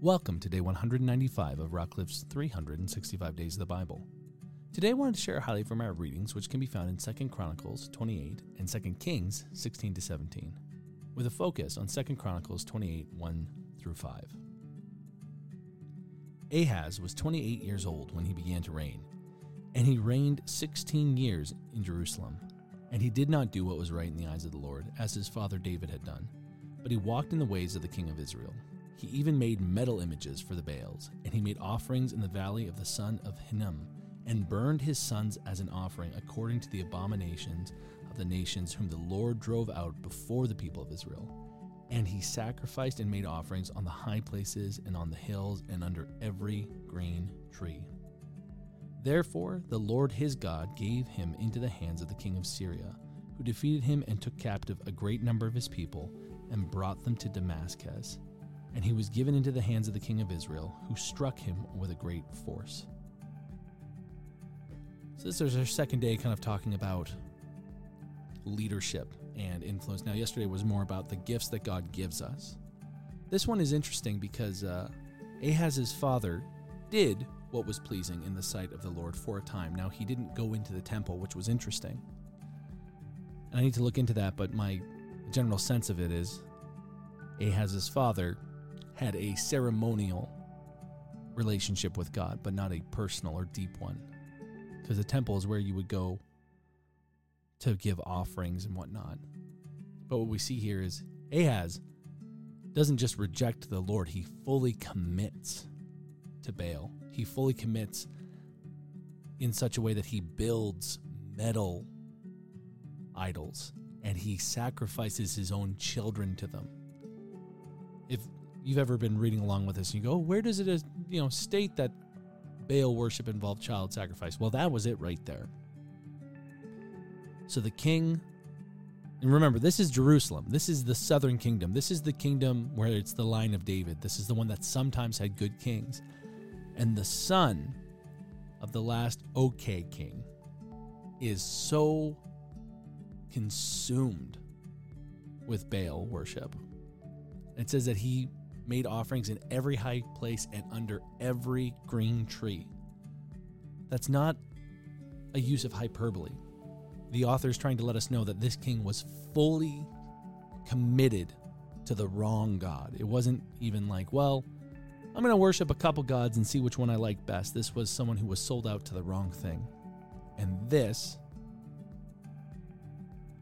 Welcome to day 195 of Rockcliffe's 365 Days of the Bible. Today I wanted to share a highlight from our readings, which can be found in 2 Chronicles 28 and 2 Kings 16 to 17, with a focus on 2 Chronicles 28 1 through 5. Ahaz was 28 years old when he began to reign, and he reigned 16 years in Jerusalem. And he did not do what was right in the eyes of the Lord, as his father David had done, but he walked in the ways of the king of Israel. He even made metal images for the Baals, and he made offerings in the valley of the son of Hinnom, and burned his sons as an offering according to the abominations of the nations whom the Lord drove out before the people of Israel. And he sacrificed and made offerings on the high places and on the hills and under every green tree. Therefore, the Lord his God gave him into the hands of the king of Syria, who defeated him and took captive a great number of his people and brought them to Damascus. And he was given into the hands of the king of Israel, who struck him with a great force. So, this is our second day kind of talking about leadership and influence. Now, yesterday was more about the gifts that God gives us. This one is interesting because uh, Ahaz's father did what was pleasing in the sight of the Lord for a time. Now, he didn't go into the temple, which was interesting. And I need to look into that, but my general sense of it is Ahaz's father had a ceremonial relationship with God, but not a personal or deep one. Because the temple is where you would go to give offerings and whatnot. But what we see here is Ahaz doesn't just reject the Lord, he fully commits to Baal. He fully commits in such a way that he builds metal idols and he sacrifices his own children to them. If you've ever been reading along with this and you go, oh, where does it you know state that Baal worship involved child sacrifice? Well, that was it right there. So the king and remember, this is Jerusalem. This is the southern kingdom. This is the kingdom where it's the line of David. This is the one that sometimes had good kings. And the son of the last okay king is so consumed with Baal worship. It says that he made offerings in every high place and under every green tree. That's not a use of hyperbole. The author is trying to let us know that this king was fully committed to the wrong God. It wasn't even like, well, I'm going to worship a couple gods and see which one I like best. This was someone who was sold out to the wrong thing. And this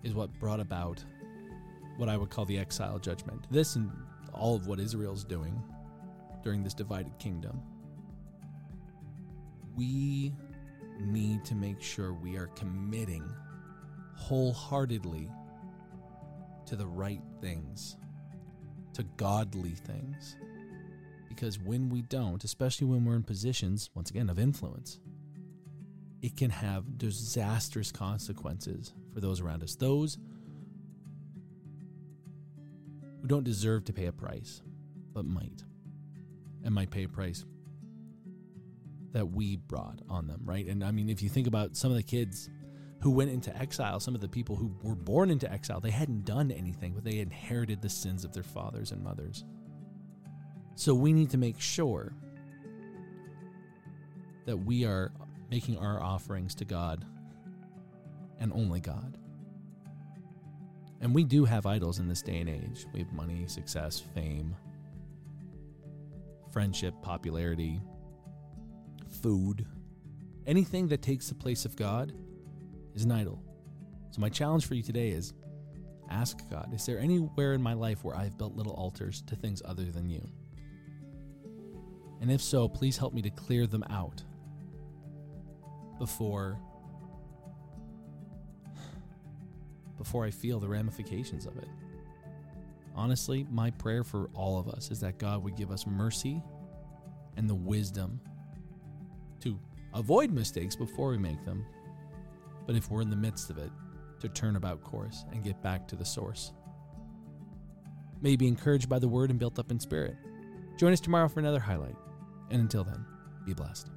is what brought about what I would call the exile judgment. This and all of what Israel's doing during this divided kingdom. We need to make sure we are committing wholeheartedly to the right things, to godly things. Because when we don't, especially when we're in positions, once again, of influence, it can have disastrous consequences for those around us. Those who don't deserve to pay a price, but might, and might pay a price that we brought on them, right? And I mean, if you think about some of the kids who went into exile, some of the people who were born into exile, they hadn't done anything, but they inherited the sins of their fathers and mothers. So we need to make sure that we are making our offerings to God and only God. And we do have idols in this day and age. We have money, success, fame, friendship, popularity, food. Anything that takes the place of God is an idol. So, my challenge for you today is ask God, is there anywhere in my life where I've built little altars to things other than you? And if so, please help me to clear them out before before I feel the ramifications of it. Honestly, my prayer for all of us is that God would give us mercy and the wisdom to avoid mistakes before we make them. But if we're in the midst of it, to turn about course and get back to the source. May you be encouraged by the word and built up in spirit. Join us tomorrow for another highlight. And until then, be blessed.